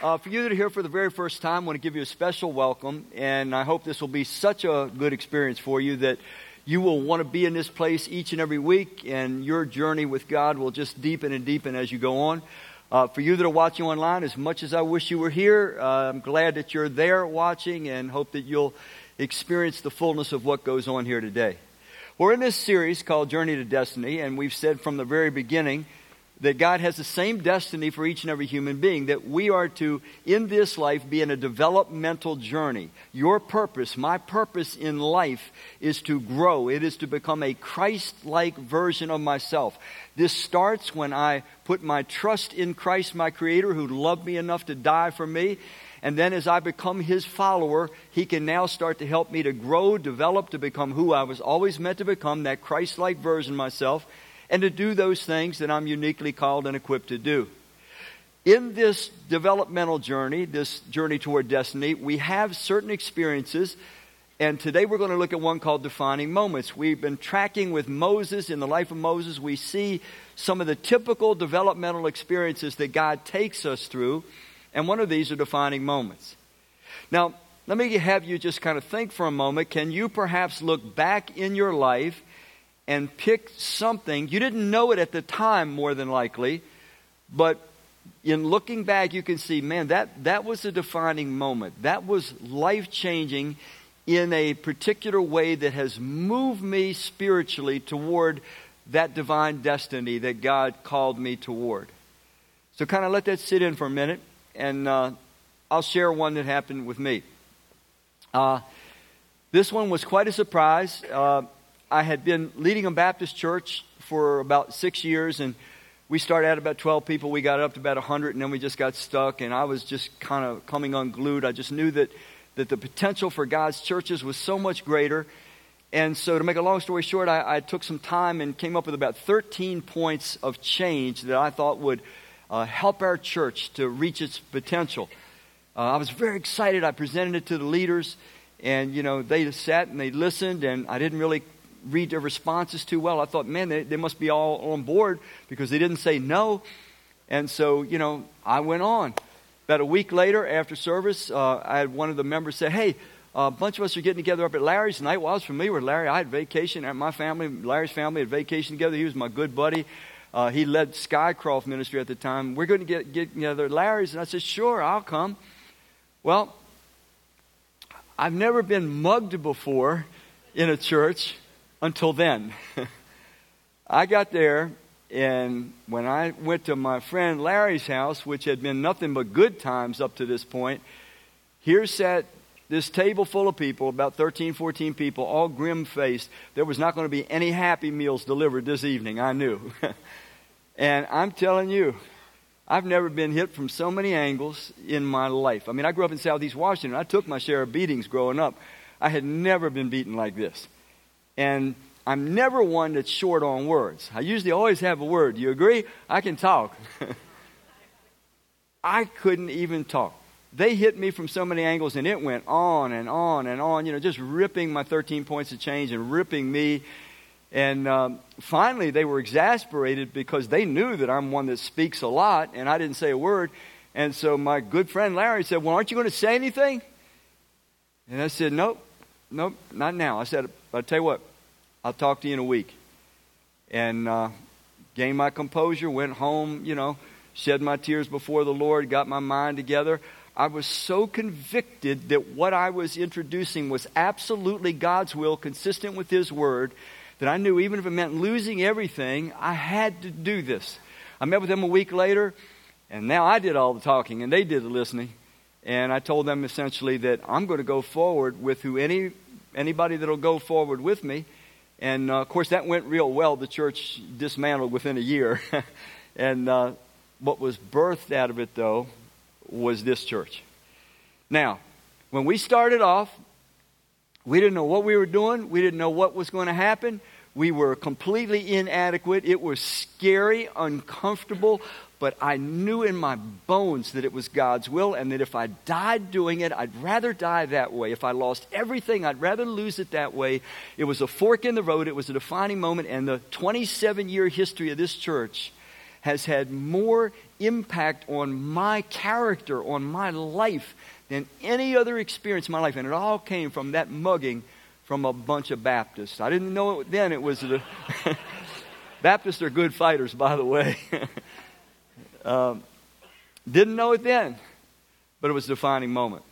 Uh, for you that are here for the very first time, I want to give you a special welcome, and I hope this will be such a good experience for you that you will want to be in this place each and every week, and your journey with God will just deepen and deepen as you go on. Uh, for you that are watching online, as much as I wish you were here, uh, I'm glad that you're there watching and hope that you'll experience the fullness of what goes on here today. We're in this series called Journey to Destiny, and we've said from the very beginning that God has the same destiny for each and every human being, that we are to, in this life, be in a developmental journey. Your purpose, my purpose in life, is to grow. It is to become a Christ like version of myself. This starts when I put my trust in Christ, my Creator, who loved me enough to die for me. And then as I become His follower, He can now start to help me to grow, develop, to become who I was always meant to become, that Christ like version myself and to do those things that I'm uniquely called and equipped to do. In this developmental journey, this journey toward destiny, we have certain experiences, and today we're going to look at one called defining moments. We've been tracking with Moses in the life of Moses. We see some of the typical developmental experiences that God takes us through, and one of these are defining moments. Now, let me have you just kind of think for a moment. Can you perhaps look back in your life and pick something. You didn't know it at the time, more than likely, but in looking back, you can see, man, that, that was a defining moment. That was life changing in a particular way that has moved me spiritually toward that divine destiny that God called me toward. So, kind of let that sit in for a minute, and uh, I'll share one that happened with me. Uh, this one was quite a surprise. Uh, I had been leading a Baptist church for about six years, and we started at about 12 people. We got up to about 100, and then we just got stuck, and I was just kind of coming unglued. I just knew that, that the potential for God's churches was so much greater. And so, to make a long story short, I, I took some time and came up with about 13 points of change that I thought would uh, help our church to reach its potential. Uh, I was very excited. I presented it to the leaders, and you know they sat and they listened, and I didn't really read their responses too well. I thought, man, they, they must be all on board because they didn't say no. And so, you know, I went on. About a week later, after service, uh, I had one of the members say, hey, a bunch of us are getting together up at Larry's tonight. Well, I was familiar with Larry. I had vacation at my family. Larry's family had vacation together. He was my good buddy. Uh, he led Skycroft Ministry at the time. We're going to get, get together at Larry's. And I said, sure, I'll come. Well, I've never been mugged before in a church until then. I got there, and when I went to my friend Larry's house, which had been nothing but good times up to this point, here sat this table full of people, about 13, 14 people, all grim faced. There was not going to be any happy meals delivered this evening, I knew. and I'm telling you, I've never been hit from so many angles in my life. I mean, I grew up in Southeast Washington. I took my share of beatings growing up. I had never been beaten like this. And I'm never one that's short on words. I usually always have a word. You agree? I can talk. I couldn't even talk. They hit me from so many angles, and it went on and on and on, you know, just ripping my 13 points of change and ripping me. And um, finally, they were exasperated because they knew that I'm one that speaks a lot, and I didn't say a word. And so my good friend Larry said, Well, aren't you going to say anything? And I said, Nope, nope, not now. I said, I'll tell you what, I'll talk to you in a week. And uh, gained my composure, went home, you know, shed my tears before the Lord, got my mind together. I was so convicted that what I was introducing was absolutely God's will, consistent with His Word, that I knew even if it meant losing everything, I had to do this. I met with them a week later, and now I did all the talking and they did the listening. And I told them essentially that I'm going to go forward with who any anybody that'll go forward with me. And uh, of course, that went real well. The church dismantled within a year. and uh, what was birthed out of it, though, was this church. Now, when we started off, we didn't know what we were doing, we didn't know what was going to happen. We were completely inadequate. It was scary, uncomfortable, but I knew in my bones that it was God's will and that if I died doing it, I'd rather die that way. If I lost everything, I'd rather lose it that way. It was a fork in the road, it was a defining moment, and the 27 year history of this church has had more impact on my character, on my life, than any other experience in my life. And it all came from that mugging from a bunch of Baptists. I didn't know it then. It was the Baptists are good fighters, by the way. um, didn't know it then, but it was a defining moment.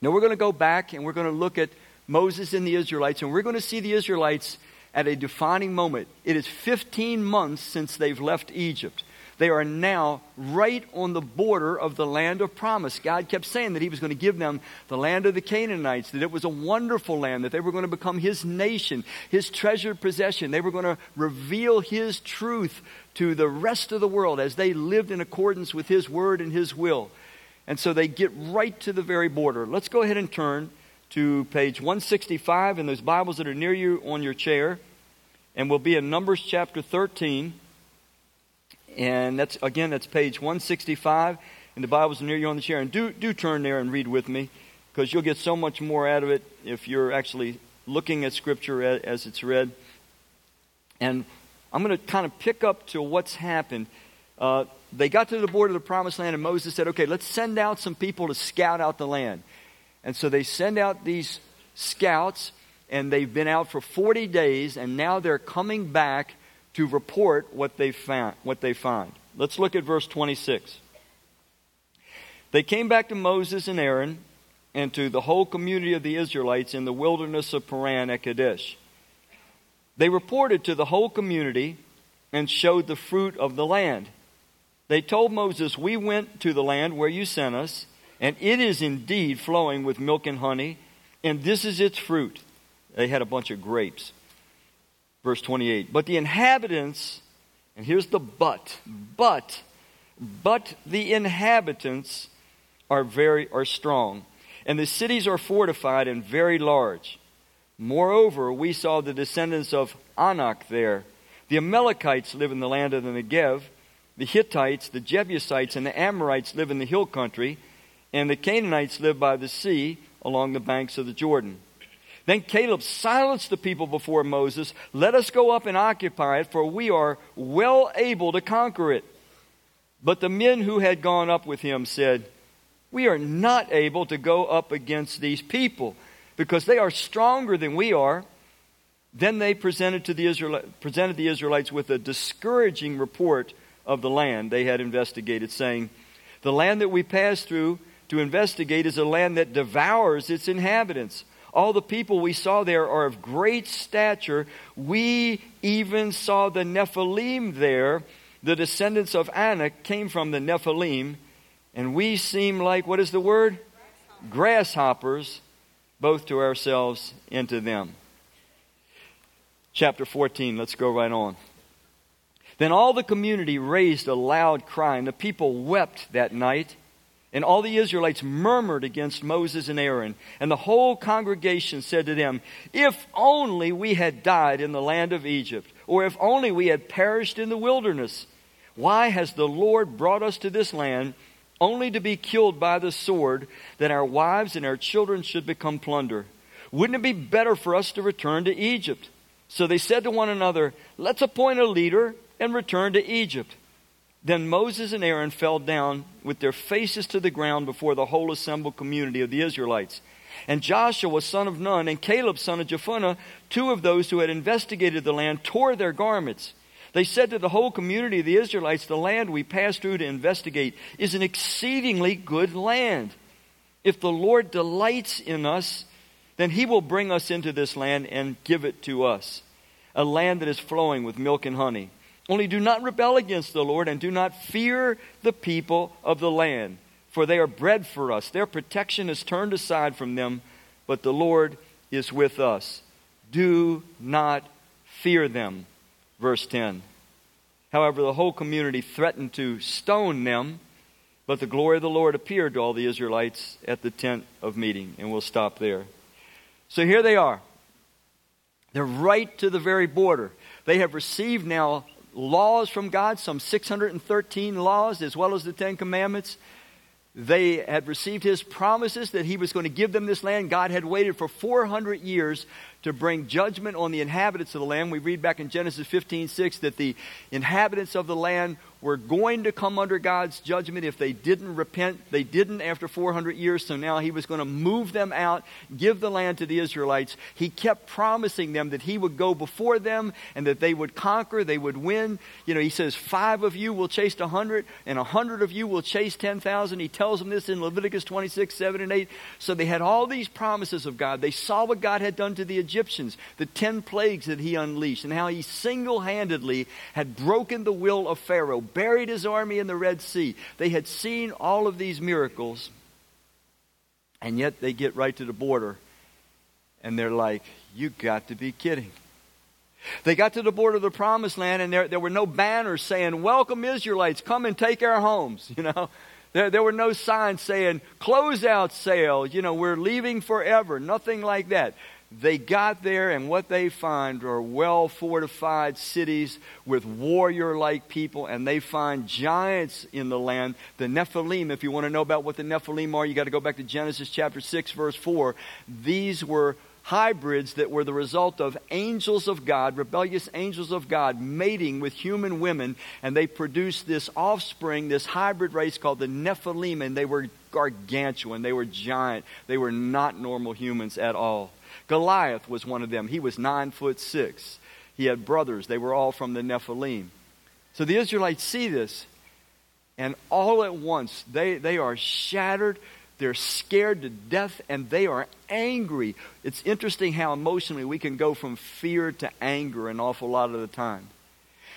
Now we're going to go back and we're going to look at Moses and the Israelites, and we're going to see the Israelites at a defining moment. It is 15 months since they've left Egypt. They are now right on the border of the land of promise. God kept saying that He was going to give them the land of the Canaanites, that it was a wonderful land, that they were going to become His nation, His treasured possession. They were going to reveal His truth to the rest of the world as they lived in accordance with His word and His will. And so they get right to the very border. Let's go ahead and turn to page 165 in those Bibles that are near you on your chair. And we'll be in Numbers chapter 13. And that's, again, that's page 165. And the Bible's near you on the chair. And do, do turn there and read with me because you'll get so much more out of it if you're actually looking at Scripture as it's read. And I'm going to kind of pick up to what's happened. Uh, they got to the border of the promised land, and Moses said, Okay, let's send out some people to scout out the land. And so they send out these scouts, and they've been out for 40 days, and now they're coming back to report what they found, what they find. Let's look at verse 26. They came back to Moses and Aaron and to the whole community of the Israelites in the wilderness of Paran at Kadesh. They reported to the whole community and showed the fruit of the land. They told Moses, We went to the land where you sent us, and it is indeed flowing with milk and honey, and this is its fruit. They had a bunch of grapes. Verse 28. But the inhabitants, and here's the but, but, but the inhabitants are very are strong, and the cities are fortified and very large. Moreover, we saw the descendants of Anak there. The Amalekites live in the land of the Negev. The Hittites, the Jebusites, and the Amorites live in the hill country, and the Canaanites live by the sea along the banks of the Jordan. Then Caleb silenced the people before Moses. Let us go up and occupy it, for we are well able to conquer it. But the men who had gone up with him said, We are not able to go up against these people, because they are stronger than we are. Then they presented, to the presented the Israelites with a discouraging report of the land they had investigated, saying, The land that we passed through to investigate is a land that devours its inhabitants. All the people we saw there are of great stature. We even saw the Nephilim there. The descendants of Anak came from the Nephilim, and we seem like, what is the word? Grasshoppers, both to ourselves and to them. Chapter 14, let's go right on. Then all the community raised a loud cry, and the people wept that night. And all the Israelites murmured against Moses and Aaron. And the whole congregation said to them, If only we had died in the land of Egypt, or if only we had perished in the wilderness. Why has the Lord brought us to this land only to be killed by the sword, that our wives and our children should become plunder? Wouldn't it be better for us to return to Egypt? So they said to one another, Let's appoint a leader and return to Egypt. Then Moses and Aaron fell down with their faces to the ground before the whole assembled community of the Israelites. And Joshua, son of Nun, and Caleb, son of Jephunneh, two of those who had investigated the land, tore their garments. They said to the whole community of the Israelites, The land we passed through to investigate is an exceedingly good land. If the Lord delights in us, then he will bring us into this land and give it to us, a land that is flowing with milk and honey. Only do not rebel against the Lord and do not fear the people of the land, for they are bread for us. Their protection is turned aside from them, but the Lord is with us. Do not fear them. Verse 10. However, the whole community threatened to stone them, but the glory of the Lord appeared to all the Israelites at the tent of meeting. And we'll stop there. So here they are. They're right to the very border. They have received now laws from God, some 613 laws, as well as the Ten Commandments. They had received his promises that he was going to give them this land. God had waited for 400 years to bring judgment on the inhabitants of the land. We read back in Genesis 15 6 that the inhabitants of the land were going to come under God's judgment if they didn't repent. They didn't after 400 years, so now he was going to move them out, give the land to the Israelites. He kept promising them that he would go before them and that they would conquer, they would win. You know, he says, Five of you will chase a hundred, and a hundred of you will chase 10,000. He tells them this in Leviticus 26, 7 and 8. So they had all these promises of God. They saw what God had done to the Egyptians, the 10 plagues that he unleashed, and how he single handedly had broken the will of Pharaoh buried his army in the Red Sea. They had seen all of these miracles, and yet they get right to the border, and they're like, You got to be kidding. They got to the border of the promised land, and there, there were no banners saying, Welcome, Israelites, come and take our homes. You know, there, there were no signs saying, Close out sale, you know, we're leaving forever. Nothing like that. They got there, and what they find are well fortified cities with warrior like people, and they find giants in the land. The Nephilim, if you want to know about what the Nephilim are, you got to go back to Genesis chapter 6, verse 4. These were hybrids that were the result of angels of God, rebellious angels of God, mating with human women, and they produced this offspring, this hybrid race called the Nephilim, and they were gargantuan. They were giant. They were not normal humans at all. Goliath was one of them. He was nine foot six. He had brothers. They were all from the Nephilim. So the Israelites see this, and all at once they, they are shattered. They're scared to death and they are angry. It's interesting how emotionally we can go from fear to anger an awful lot of the time.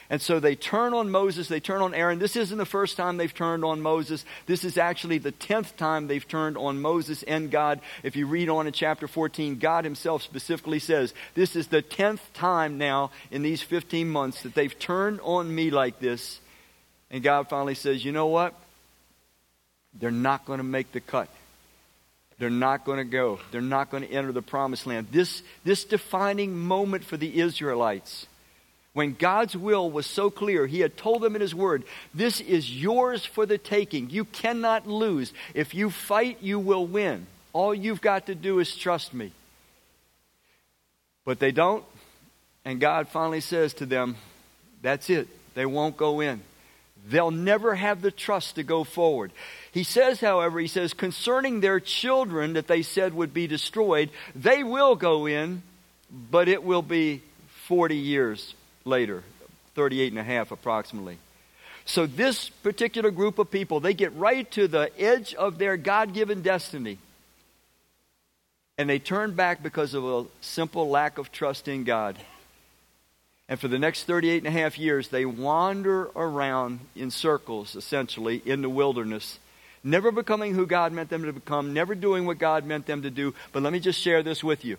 And so they turn on Moses, they turn on Aaron. This isn't the first time they've turned on Moses. This is actually the tenth time they've turned on Moses and God. If you read on in chapter 14, God Himself specifically says, This is the tenth time now in these 15 months that they've turned on me like this. And God finally says, You know what? They're not going to make the cut. They're not going to go. They're not going to enter the promised land. This, this defining moment for the Israelites when God's will was so clear, He had told them in His Word, This is yours for the taking. You cannot lose. If you fight, you will win. All you've got to do is trust me. But they don't. And God finally says to them, That's it. They won't go in. They'll never have the trust to go forward. He says, however, he says, concerning their children that they said would be destroyed, they will go in, but it will be 40 years later, 38 and a half approximately. So, this particular group of people, they get right to the edge of their God given destiny. And they turn back because of a simple lack of trust in God. And for the next 38 and a half years, they wander around in circles, essentially, in the wilderness, never becoming who God meant them to become, never doing what God meant them to do. But let me just share this with you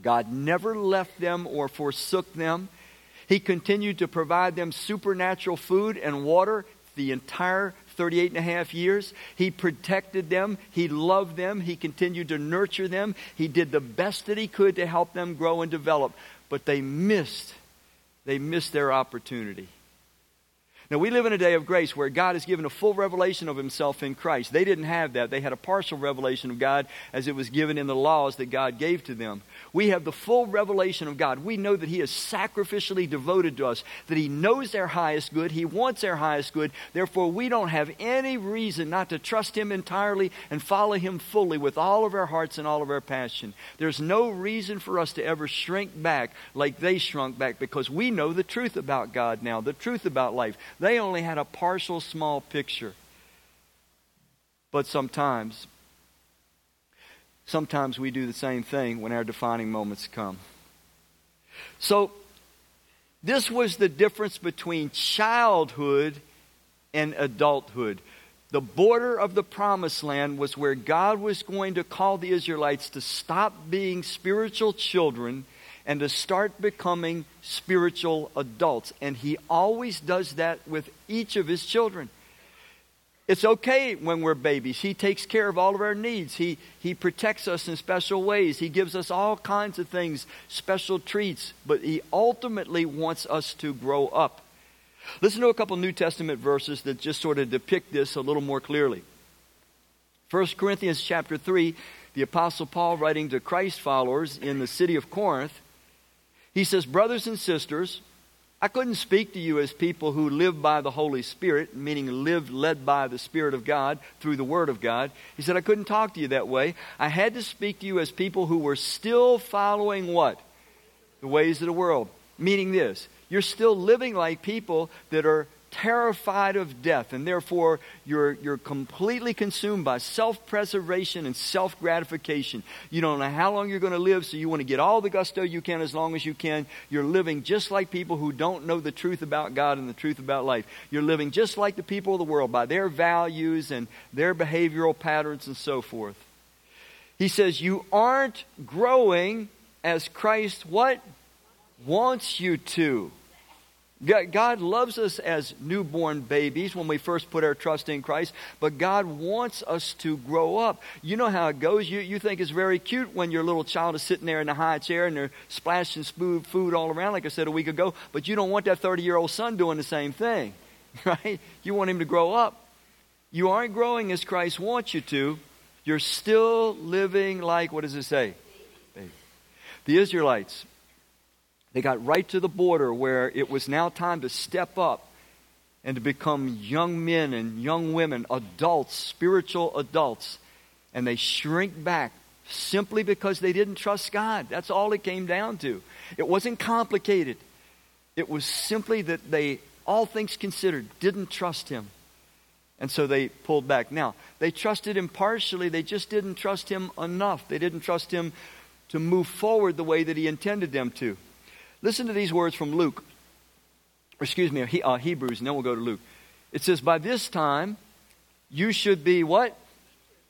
God never left them or forsook them. He continued to provide them supernatural food and water the entire 38 and a half years. He protected them. He loved them. He continued to nurture them. He did the best that he could to help them grow and develop. But they missed, they missed their opportunity. Now, we live in a day of grace where God has given a full revelation of himself in Christ. They didn't have that. They had a partial revelation of God as it was given in the laws that God gave to them. We have the full revelation of God. We know that He is sacrificially devoted to us, that He knows our highest good, He wants our highest good. Therefore, we don't have any reason not to trust Him entirely and follow Him fully with all of our hearts and all of our passion. There's no reason for us to ever shrink back like they shrunk back because we know the truth about God now, the truth about life. They only had a partial, small picture. But sometimes sometimes we do the same thing when our defining moments come. So, this was the difference between childhood and adulthood. The border of the promised land was where God was going to call the Israelites to stop being spiritual children and to start becoming spiritual adults. And He always does that with each of His children. It's okay when we're babies. He takes care of all of our needs. He, he protects us in special ways. He gives us all kinds of things, special treats. But He ultimately wants us to grow up. Listen to a couple New Testament verses that just sort of depict this a little more clearly. 1 Corinthians chapter 3, the Apostle Paul, writing to Christ followers in the city of Corinth, he says, Brothers and sisters, I couldn't speak to you as people who live by the Holy Spirit, meaning live led by the Spirit of God through the Word of God. He said, I couldn't talk to you that way. I had to speak to you as people who were still following what? The ways of the world. Meaning this you're still living like people that are terrified of death, and therefore you're, you're completely consumed by self preservation and self gratification. You don't know how long you're going to live, so you want to get all the gusto you can as long as you can. You're living just like people who don't know the truth about God and the truth about life. You're living just like the people of the world by their values and their behavioral patterns and so forth. He says, You aren't growing as Christ what? Wants you to. God loves us as newborn babies when we first put our trust in Christ, but God wants us to grow up. You know how it goes. You, you think it's very cute when your little child is sitting there in a high chair and they're splashing food all around, like I said a week ago, but you don't want that 30 year old son doing the same thing, right? You want him to grow up. You aren't growing as Christ wants you to. You're still living like, what does it say? The Israelites, they got right to the border where it was now time to step up and to become young men and young women, adults, spiritual adults. And they shrink back simply because they didn't trust God. That's all it came down to. It wasn't complicated, it was simply that they, all things considered, didn't trust Him. And so they pulled back. Now, they trusted Him partially, they just didn't trust Him enough. They didn't trust Him to move forward the way that He intended them to. Listen to these words from Luke, excuse me, uh, Hebrews, and then we'll go to Luke. It says, By this time, you should be what?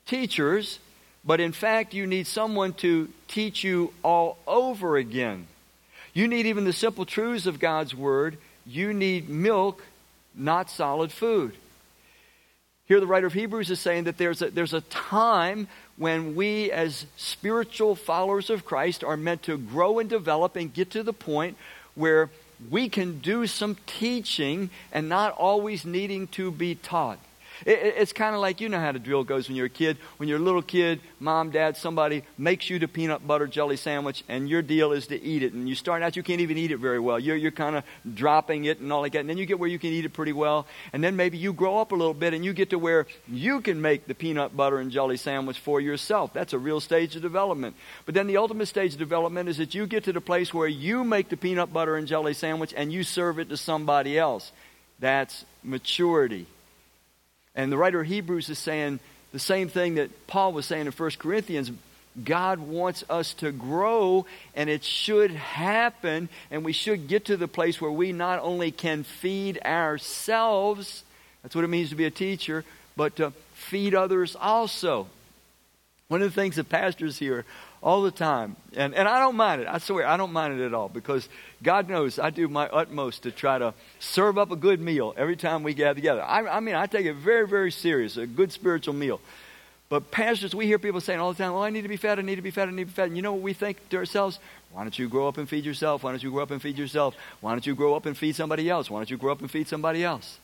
Teachers, but in fact, you need someone to teach you all over again. You need even the simple truths of God's Word. You need milk, not solid food. Here, the writer of Hebrews is saying that there's a, there's a time when we, as spiritual followers of Christ, are meant to grow and develop and get to the point where we can do some teaching and not always needing to be taught. It, it's kind of like you know how the drill goes when you're a kid. When you're a little kid, mom, dad, somebody makes you the peanut butter jelly sandwich, and your deal is to eat it. And you start out, you can't even eat it very well. You're, you're kind of dropping it and all like that. And then you get where you can eat it pretty well. And then maybe you grow up a little bit and you get to where you can make the peanut butter and jelly sandwich for yourself. That's a real stage of development. But then the ultimate stage of development is that you get to the place where you make the peanut butter and jelly sandwich and you serve it to somebody else. That's maturity. And the writer of Hebrews is saying the same thing that Paul was saying in 1 Corinthians. God wants us to grow, and it should happen, and we should get to the place where we not only can feed ourselves, that's what it means to be a teacher, but to feed others also. One of the things that pastors here all the time. And, and I don't mind it. I swear, I don't mind it at all because God knows I do my utmost to try to serve up a good meal every time we gather together. I, I mean, I take it very, very serious, a good spiritual meal. But pastors, we hear people saying all the time, "Oh, I need to be fed. I need to be fed. I need to be fed." And you know what we think to ourselves? Why don't you grow up and feed yourself? Why don't you grow up and feed yourself? Why don't you grow up and feed somebody else? Why don't you grow up and feed somebody else?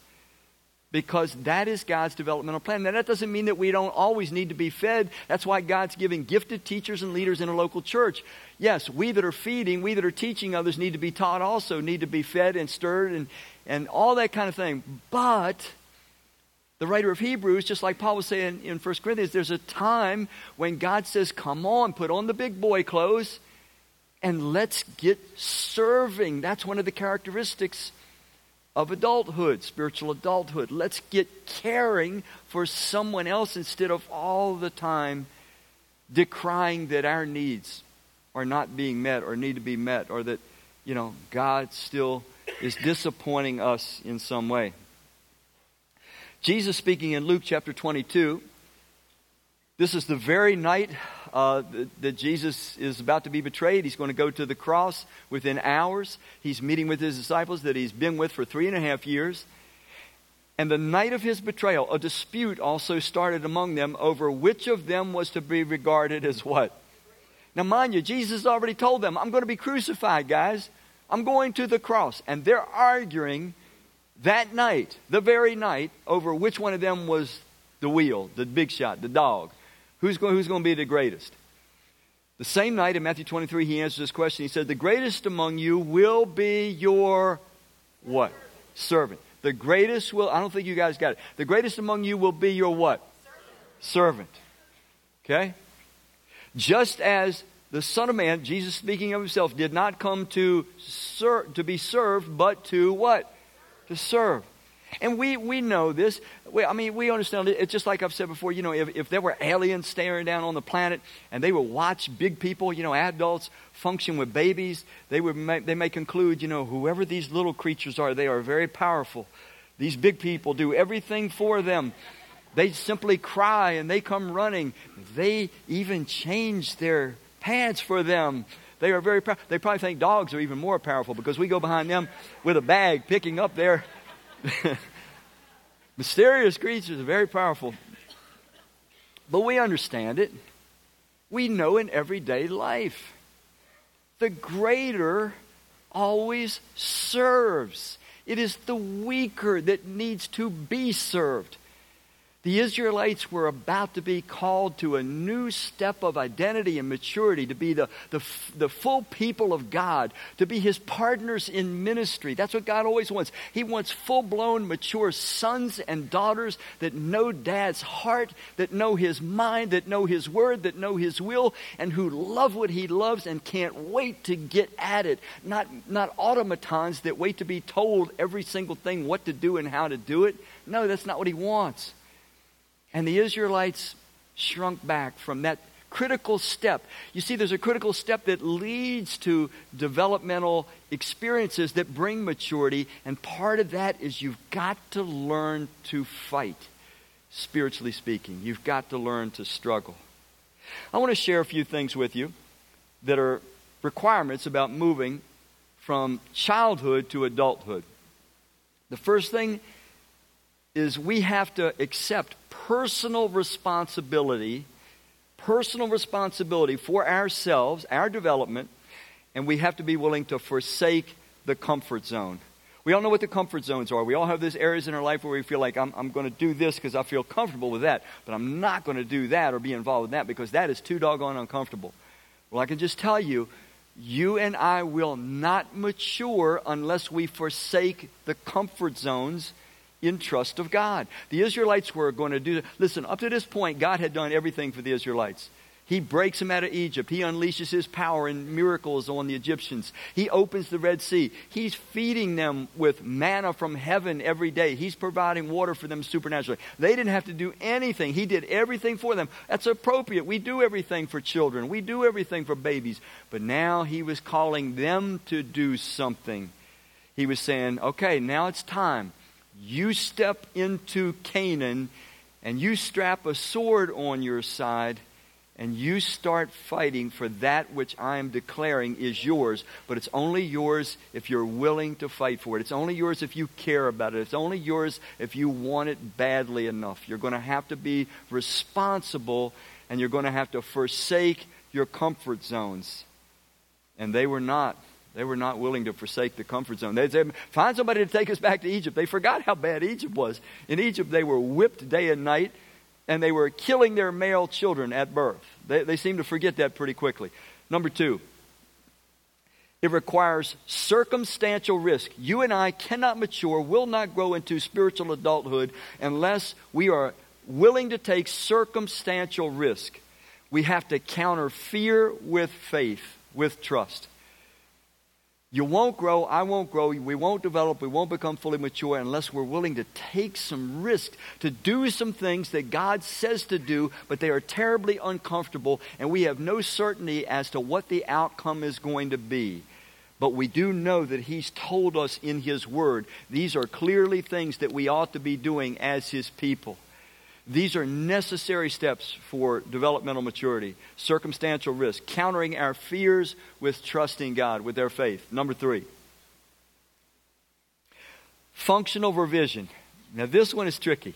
Because that is God's developmental plan. Now, that doesn't mean that we don't always need to be fed. That's why God's giving gifted teachers and leaders in a local church. Yes, we that are feeding, we that are teaching others need to be taught also, need to be fed and stirred and, and all that kind of thing. But the writer of Hebrews, just like Paul was saying in 1 Corinthians, there's a time when God says, Come on, put on the big boy clothes and let's get serving. That's one of the characteristics of adulthood, spiritual adulthood. Let's get caring for someone else instead of all the time decrying that our needs are not being met or need to be met or that, you know, God still is disappointing us in some way. Jesus speaking in Luke chapter 22, this is the very night uh, that, that Jesus is about to be betrayed. He's going to go to the cross within hours. He's meeting with his disciples that he's been with for three and a half years. And the night of his betrayal, a dispute also started among them over which of them was to be regarded as what? Now, mind you, Jesus already told them, I'm going to be crucified, guys. I'm going to the cross. And they're arguing that night, the very night, over which one of them was the wheel, the big shot, the dog Who's going, who's going to be the greatest? The same night in Matthew 23, he answers this question. He said, The greatest among you will be your what? Servant. The greatest will, I don't think you guys got it. The greatest among you will be your what? Servant. Servant. Okay? Just as the Son of Man, Jesus speaking of himself, did not come to, ser- to be served, but to what? To serve. And we, we know this. We, I mean, we understand it. It's just like I've said before, you know, if, if there were aliens staring down on the planet and they would watch big people, you know, adults function with babies, they, would they may conclude, you know, whoever these little creatures are, they are very powerful. These big people do everything for them. They simply cry and they come running. They even change their pants for them. They are very proud. They probably think dogs are even more powerful because we go behind them with a bag picking up their mysterious creatures are very powerful. But we understand it. We know in everyday life. The greater always serves. It is the weaker that needs to be served. The Israelites were about to be called to a new step of identity and maturity, to be the, the, the, full people of God, to be his partners in ministry. That's what God always wants. He wants full blown, mature sons and daughters that know dad's heart, that know his mind, that know his word, that know his will, and who love what he loves and can't wait to get at it. Not, not automatons that wait to be told every single thing what to do and how to do it. No, that's not what he wants. And the Israelites shrunk back from that critical step. You see, there's a critical step that leads to developmental experiences that bring maturity, and part of that is you've got to learn to fight, spiritually speaking. You've got to learn to struggle. I want to share a few things with you that are requirements about moving from childhood to adulthood. The first thing is we have to accept personal responsibility, personal responsibility for ourselves, our development, and we have to be willing to forsake the comfort zone. We all know what the comfort zones are. We all have those areas in our life where we feel like I'm, I'm going to do this because I feel comfortable with that, but I'm not going to do that or be involved with that because that is too doggone uncomfortable. Well, I can just tell you, you and I will not mature unless we forsake the comfort zones in trust of God. The Israelites were going to do, listen, up to this point, God had done everything for the Israelites. He breaks them out of Egypt. He unleashes his power and miracles on the Egyptians. He opens the Red Sea. He's feeding them with manna from heaven every day. He's providing water for them supernaturally. They didn't have to do anything. He did everything for them. That's appropriate. We do everything for children, we do everything for babies. But now he was calling them to do something. He was saying, okay, now it's time. You step into Canaan and you strap a sword on your side and you start fighting for that which I am declaring is yours, but it's only yours if you're willing to fight for it. It's only yours if you care about it. It's only yours if you want it badly enough. You're going to have to be responsible and you're going to have to forsake your comfort zones. And they were not. They were not willing to forsake the comfort zone. They said, find somebody to take us back to Egypt. They forgot how bad Egypt was. In Egypt, they were whipped day and night, and they were killing their male children at birth. They, they seem to forget that pretty quickly. Number two, it requires circumstantial risk. You and I cannot mature, will not grow into spiritual adulthood unless we are willing to take circumstantial risk. We have to counter fear with faith, with trust. You won't grow, I won't grow, we won't develop, we won't become fully mature unless we're willing to take some risk, to do some things that God says to do, but they are terribly uncomfortable, and we have no certainty as to what the outcome is going to be. But we do know that He's told us in His Word these are clearly things that we ought to be doing as His people. These are necessary steps for developmental maturity, circumstantial risk, countering our fears with trusting God, with their faith. Number three, functional revision. Now, this one is tricky.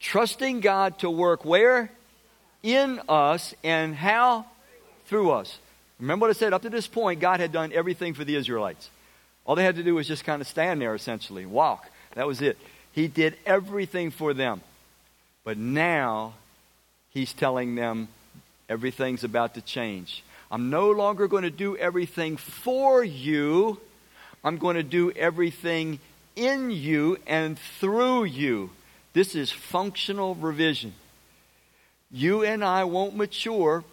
Trusting God to work where? In us, and how? Through us. Remember what I said? Up to this point, God had done everything for the Israelites. All they had to do was just kind of stand there, essentially, walk. That was it. He did everything for them. But now he's telling them everything's about to change. I'm no longer going to do everything for you. I'm going to do everything in you and through you. This is functional revision. You and I won't mature.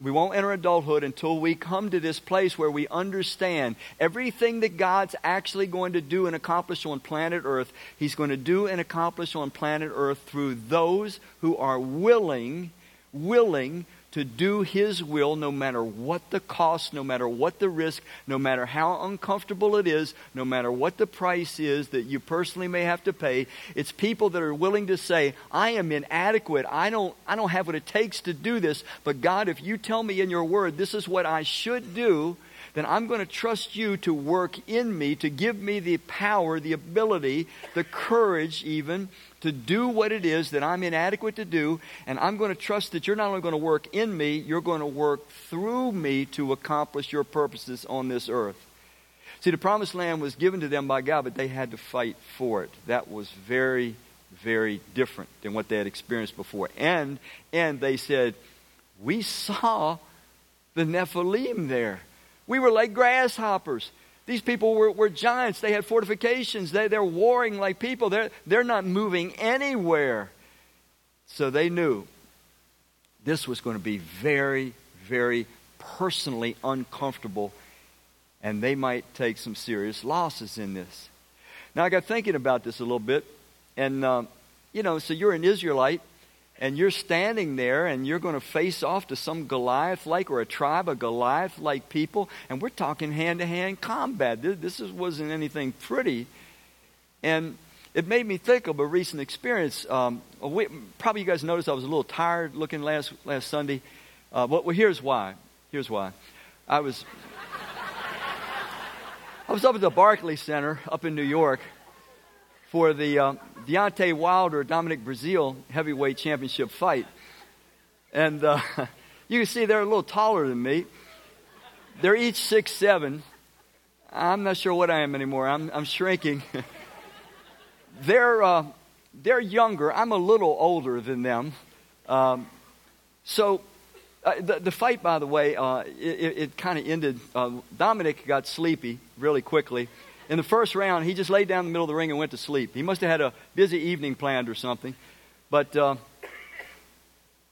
We won't enter adulthood until we come to this place where we understand everything that God's actually going to do and accomplish on planet Earth, He's going to do and accomplish on planet Earth through those who are willing, willing to do His will no matter what the cost, no matter what the risk, no matter how uncomfortable it is, no matter what the price is that you personally may have to pay. It's people that are willing to say, I am inadequate. I don't, I don't have what it takes to do this. But God, if you tell me in your word this is what I should do, then I'm going to trust you to work in me, to give me the power, the ability, the courage, even to do what it is that I'm inadequate to do, and I'm going to trust that you're not only going to work in me, you're going to work through me to accomplish your purposes on this earth. See, the promised land was given to them by God, but they had to fight for it. That was very, very different than what they had experienced before. And and they said, We saw the Nephilim there. We were like grasshoppers. These people were, were giants. They had fortifications. They, they're warring like people. They're, they're not moving anywhere. So they knew this was going to be very, very personally uncomfortable, and they might take some serious losses in this. Now, I got thinking about this a little bit, and, um, you know, so you're an Israelite, and you're standing there and you're going to face off to some Goliath like or a tribe of Goliath like people, and we're talking hand to hand combat. This, this wasn't anything pretty. And it made me think of a recent experience. Um, probably you guys noticed I was a little tired looking last, last Sunday. Uh, but well, here's why. Here's why. I was. I was up at the Barclay Center up in New York for the uh, Deontay Wilder Dominic Breazeale heavyweight championship fight. And uh, you can see they're a little taller than me. They're each six seven. I'm not sure what I am anymore. I'm, I'm shrinking. they're, uh, they're younger. I'm a little older than them. Um, so uh, the, the, fight, by the way, uh, it, it kind of ended. Uh, Dominic got sleepy really quickly in the first round, he just laid down in the middle of the ring and went to sleep. He must have had a busy evening planned or something. But uh,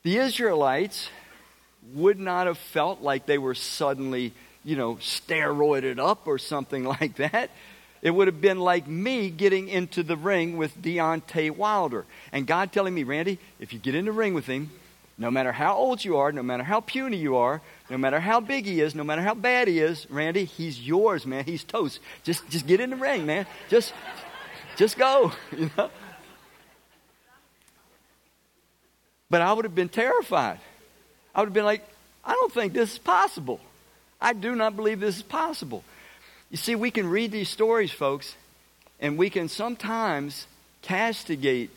the Israelites would not have felt like they were suddenly, you know, steroided up or something like that. It would have been like me getting into the ring with Deontay Wilder. And God telling me, Randy, if you get in the ring with him, no matter how old you are, no matter how puny you are, no matter how big he is, no matter how bad he is, Randy, he's yours, man. He's toast. Just just get in the ring, man. Just just go, you know. But I would have been terrified. I would have been like, I don't think this is possible. I do not believe this is possible. You see, we can read these stories, folks, and we can sometimes castigate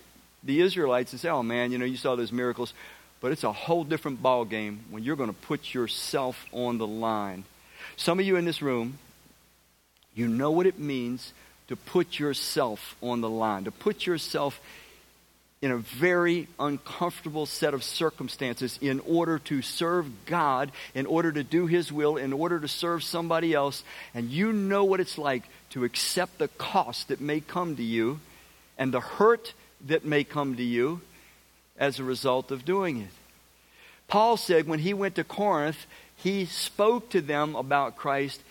the Israelites and say, oh man, you know, you saw those miracles. But it's a whole different ball game when you're going to put yourself on the line. Some of you in this room, you know what it means to put yourself on the line, to put yourself in a very uncomfortable set of circumstances in order to serve God, in order to do His will, in order to serve somebody else. And you know what it's like to accept the cost that may come to you and the hurt that may come to you as a result of doing it. Paul said when he went to Corinth, he spoke to them about Christ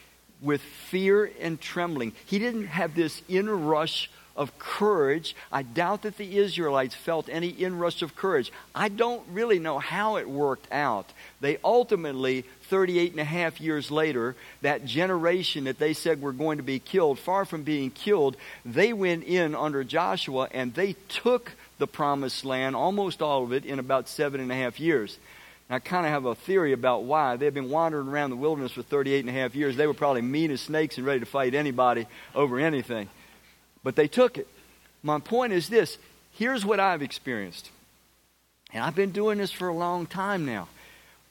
with fear and trembling. He didn't have this inrush of courage. I doubt that the Israelites felt any inrush of courage. I don't really know how it worked out. They ultimately, 38 and a half years later, that generation that they said were going to be killed, far from being killed, they went in under Joshua and they took the promised land, almost all of it, in about seven and a half years. And I kind of have a theory about why. They've been wandering around the wilderness for 38 and a half years. They were probably mean as snakes and ready to fight anybody over anything. But they took it. My point is this here's what I've experienced. And I've been doing this for a long time now.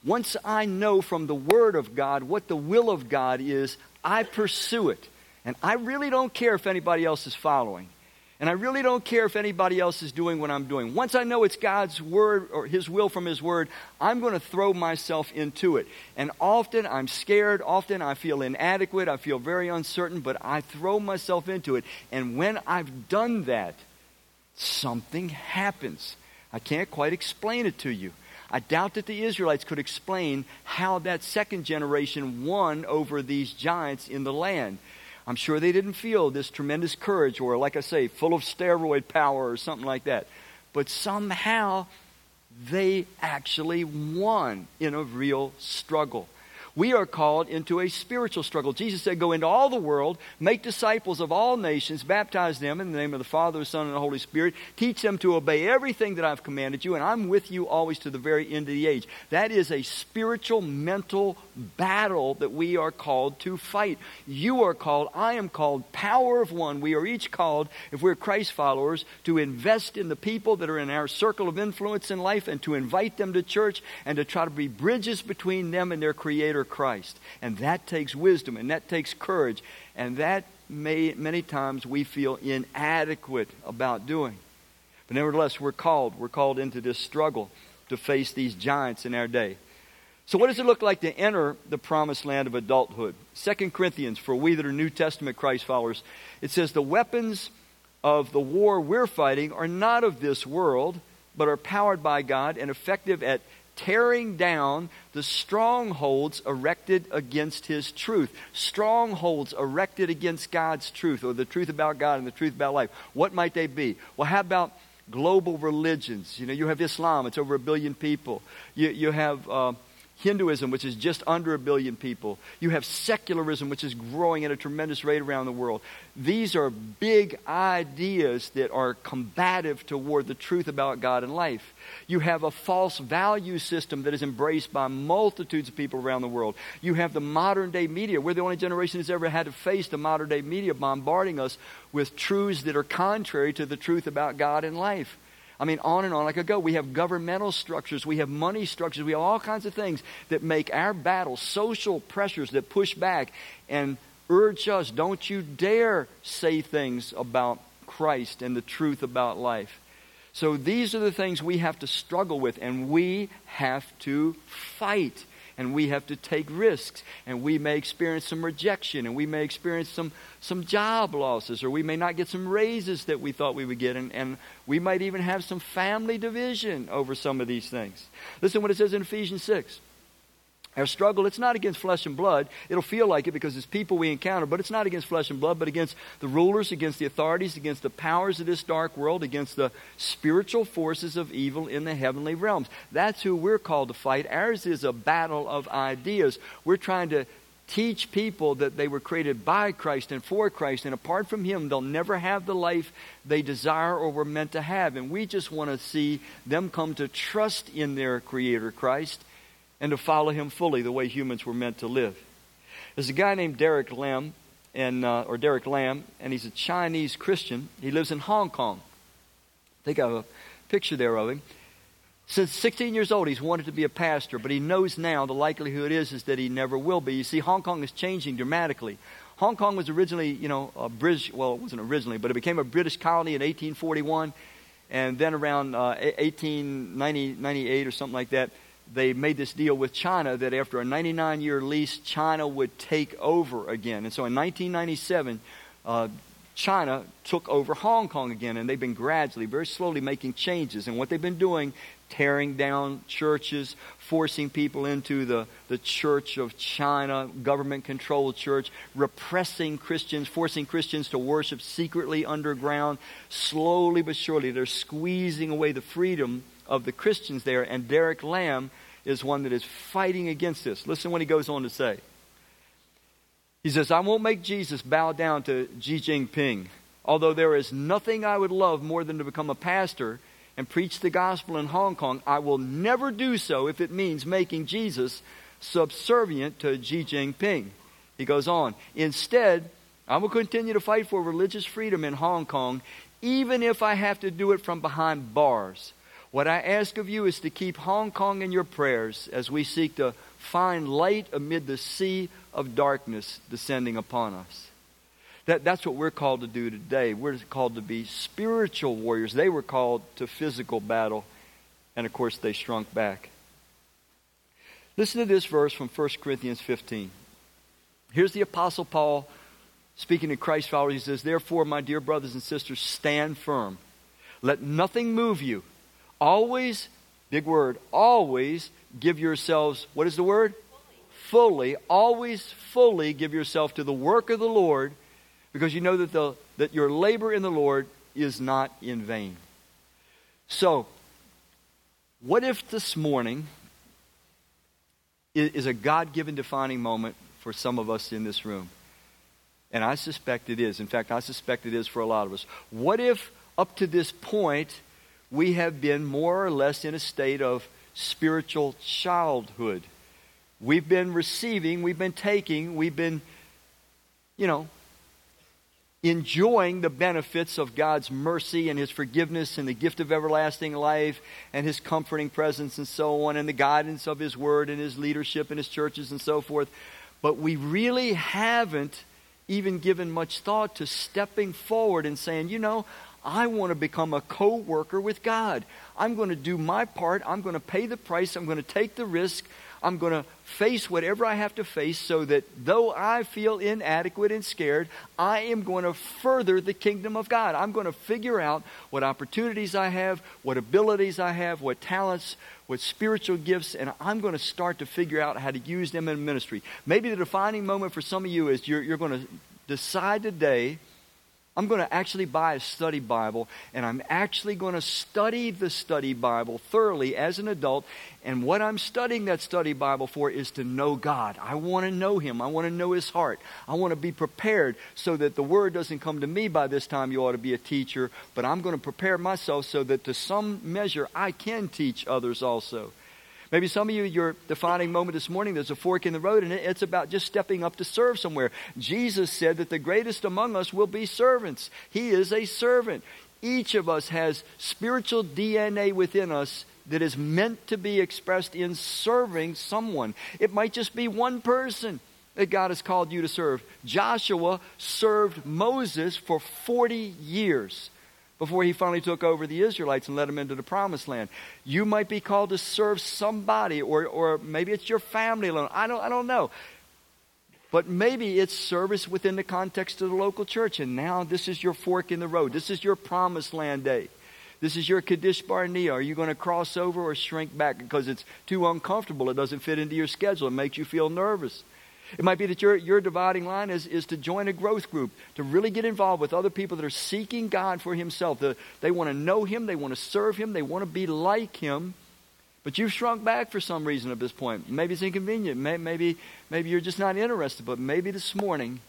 Once I know from the Word of God what the will of God is, I pursue it. And I really don't care if anybody else is following. And I really don't care if anybody else is doing what I'm doing. Once I know it's God's word or His will from His word, I'm going to throw myself into it. And often I'm scared. Often I feel inadequate. I feel very uncertain, but I throw myself into it. And when I've done that, something happens. I can't quite explain it to you. I doubt that the Israelites could explain how that second generation won over these giants in the land. I'm sure they didn't feel this tremendous courage or, like I say, full of steroid power or something like that. But somehow they actually won in a real struggle we are called into a spiritual struggle. Jesus said, Go into all the world, make disciples of all nations, baptize them in the name of the Father, the Son, and the Holy Spirit, teach them to obey everything that I've commanded you, and I'm with you always to the very end of the age. That is a spiritual, mental battle that we are called to fight. You are called, I am called, power of one. We are each called, if we're Christ followers, to invest in the people that are in our circle of influence in life and to invite them to church and to try to be bridges between them and their Creator Christ. And that takes wisdom and that takes courage. And that may, many times we feel inadequate about doing. But nevertheless, we're called. We're called into this struggle to face these giants in our day. So, what does it look like to enter the promised land of adulthood? 2 Corinthians, for we that are New Testament Christ followers, it says, The weapons of the war we're fighting are not of this world, but are powered by God and effective at tearing down the strongholds erected against his truth. Strongholds erected against God's truth, or the truth about God and the truth about life. What might they be? Well, how about global religions? You know, you have Islam, it's over a billion people. You, you have. Uh, Hinduism, which is just under a billion people. You have secularism, which is growing at a tremendous rate around the world. These are big ideas that are combative toward the truth about God and life. You have a false value system that is embraced by multitudes of people around the world. You have the modern day media. We're the only generation that's ever had to face the modern day media bombarding us with truths that are contrary to the truth about God and life. I mean, on and on I could go. We have governmental structures, we have money structures, we have all kinds of things that make our battle social pressures that push back and urge us don't you dare say things about Christ and the truth about life. So these are the things we have to struggle with, and we have to fight and we have to take risks and we may experience some rejection and we may experience some, some job losses or we may not get some raises that we thought we would get and, and we might even have some family division over some of these things. Listen what it says in Ephesians 6. Our struggle, it's not against flesh and blood. It'll feel like it because it's people we encounter, but it's not against flesh and blood, but against the rulers, against the authorities, against the powers of this dark world, against the spiritual forces of evil in the heavenly realms. That's who we're called to fight. Ours is a battle of ideas. We're trying to teach people that they were created by Christ and for Christ, and apart from Him, they'll never have the life they desire or were meant to have. And we just want to see them come to trust in their Creator Christ and to follow him fully the way humans were meant to live. There's a guy named Derek Lam, and, uh, or Derek Lam, and he's a Chinese Christian. He lives in Hong Kong. I think I have a picture there of him. Since 16 years old, he's wanted to be a pastor, but he knows now the likelihood is, is that he never will be. You see, Hong Kong is changing dramatically. Hong Kong was originally, you know, a British, well, it wasn't originally, but it became a British colony in 1841. And then around uh, 1898 or something like that, they made this deal with China that after a 99 year lease, China would take over again. And so in 1997, uh, China took over Hong Kong again, and they've been gradually, very slowly making changes. And what they've been doing, tearing down churches, forcing people into the, the Church of China, government controlled church, repressing Christians, forcing Christians to worship secretly underground. Slowly but surely, they're squeezing away the freedom of the Christians there, and Derek Lam is one that is fighting against this. Listen what he goes on to say. He says, I won't make Jesus bow down to Xi Jinping, although there is nothing I would love more than to become a pastor and preach the gospel in Hong Kong. I will never do so if it means making Jesus subservient to Xi Jinping. He goes on, instead, I will continue to fight for religious freedom in Hong Kong, even if I have to do it from behind bars. What I ask of you is to keep Hong Kong in your prayers as we seek to find light amid the sea of darkness descending upon us. That, that's what we're called to do today. We're called to be spiritual warriors. They were called to physical battle, and of course, they shrunk back. Listen to this verse from 1 Corinthians 15. Here's the Apostle Paul speaking to Christ followers. He says, Therefore, my dear brothers and sisters, stand firm. Let nothing move you. Always, big word, always give yourselves, what is the word? Fully. fully always fully give yourself to the work of the Lord because you know that, the, that your labor in the Lord is not in vain. So, what if this morning is a God given defining moment for some of us in this room? And I suspect it is. In fact, I suspect it is for a lot of us. What if, up to this point, we have been more or less in a state of spiritual childhood? We've been receiving, we've been taking, we've been, you know, enjoying the benefits of God's mercy and His forgiveness and the gift of everlasting life and His comforting presence and so on and the guidance of His Word and His leadership in His churches and so forth. But we really haven't even given much thought to stepping forward and saying, you know, I want to become a co worker with God. I'm going to do my part. I'm going to pay the price. I'm going to take the risk. I'm going to face whatever I have to face so that though I feel inadequate and scared, I am going to further the kingdom of God. I'm going to figure out what opportunities I have, what abilities I have, what talents, what spiritual gifts, and I'm going to start to figure out how to use them in ministry. Maybe the defining moment for some of you is you're, you're going to decide today I'm going to actually buy a study Bible, and I'm actually going to study the study Bible thoroughly as an adult. And what I'm studying that study Bible for is to know God. I want to know Him. I want to know His heart. I want to be prepared so that the Word doesn't come to me by this time. You ought to be a teacher, but I'm going to prepare myself so that to some measure I can teach others also. Maybe some of you, your defining moment this morning, there's a fork in the road, and it's about just stepping up to serve somewhere. Jesus said that the greatest among us will be servants. He is a servant. Each of us has spiritual DNA within us that is meant to be expressed in serving someone. It might just be one person that God has called you to serve. Joshua served Moses for 40 years before he finally took over the Israelites and led them into the promised land. You might be called to serve somebody, or, or maybe it's your family alone. I don't, I don't know. But maybe it's service within the context of the local church. And now this is your fork in the road. This is your promised land day. This is your Kadesh Barnea. Are you going to cross over or shrink back because it's too uncomfortable? It doesn't fit into your schedule. It makes you feel nervous. It might be that your, your dividing line is, is to join a growth group, to really get involved with other people that are seeking God for Himself. The, they want to know Him, they want to serve Him, they want to be like Him. But you've shrunk back for some reason at this point. Maybe it's inconvenient. Maybe, maybe you're just not interested. But maybe this morning,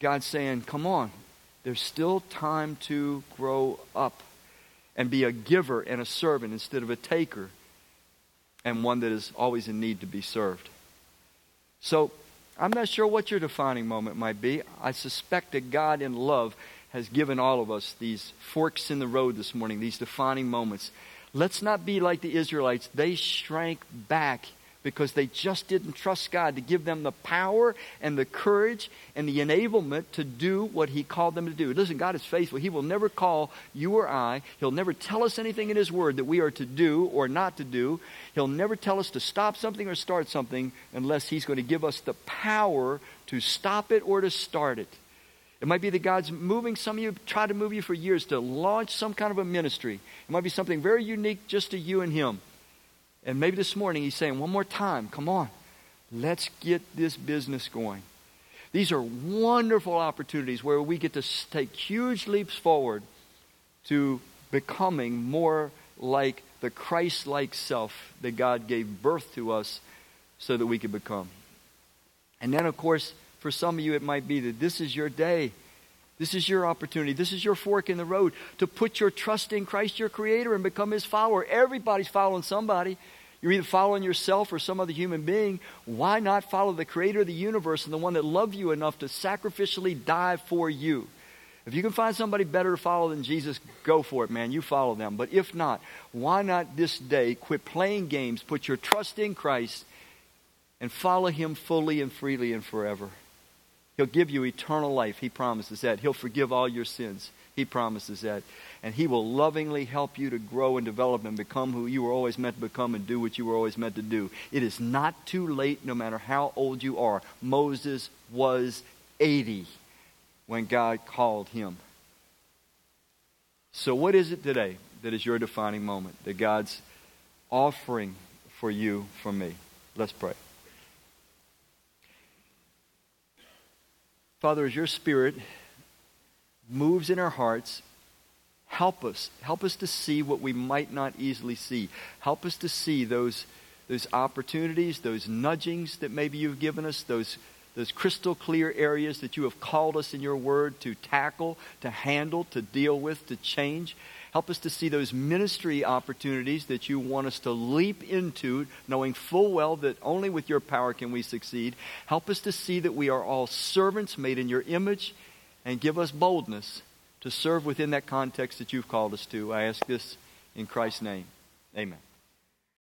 God's saying, Come on, there's still time to grow up and be a giver and a servant instead of a taker and one that is always in need to be served. So I'm not sure what your defining moment might be. I suspect that God in love has given all of us these forks in the road this morning, these defining moments. Let's not be like the Israelites. They shrank back because they just didn't trust God to give them the power and the courage and the enablement to do what He called them to do. Listen, God is faithful. He will never call you or I, He'll never tell us anything in His Word that we are to do or not to do. He'll never tell us to stop something or start something unless He's going to give us the power to stop it or to start it. It might be that God's moving some of you, tried to move you for years to launch some kind of a ministry. It might be something very unique just to you and Him. And maybe this morning he's saying, one more time, come on, let's get this business going. These are wonderful opportunities where we get to take huge leaps forward to becoming more like the Christ like self that God gave birth to us so that we could become. And then, of course, for some of you, it might be that this is your day. This is your opportunity. This is your fork in the road to put your trust in Christ, your Creator, and become His follower. Everybody's following somebody. You're either following yourself or some other human being. Why not follow the creator of the universe and the one that loved you enough to sacrificially die for you? If you can find somebody better to follow than Jesus, go for it, man. You follow them. But if not, why not this day quit playing games, put your trust in Christ, and follow Him fully and freely and forever? He'll give you eternal life. He promises that. He'll forgive all your sins. He promises that. And He will lovingly help you to grow and develop and become who you were always meant to become and do what you were always meant to do. It is not too late, no matter how old you are. Moses was 80 when God called him. So, what is it today that is your defining moment that God's offering for you from me? Let's pray. Father, as your Spirit moves in our hearts, help us. Help us to see what we might not easily see. Help us to see those, those opportunities, those nudgings that maybe you've given us, those, those crystal clear areas that you have called us in your word to tackle, to handle, to deal with, to change. Help us to see those ministry opportunities that you want us to leap into, knowing full well that only with your power can we succeed. Help us to see that we are all servants made in your image and give us boldness to serve within that context that you've called us to. I ask this in Christ's name. Amen.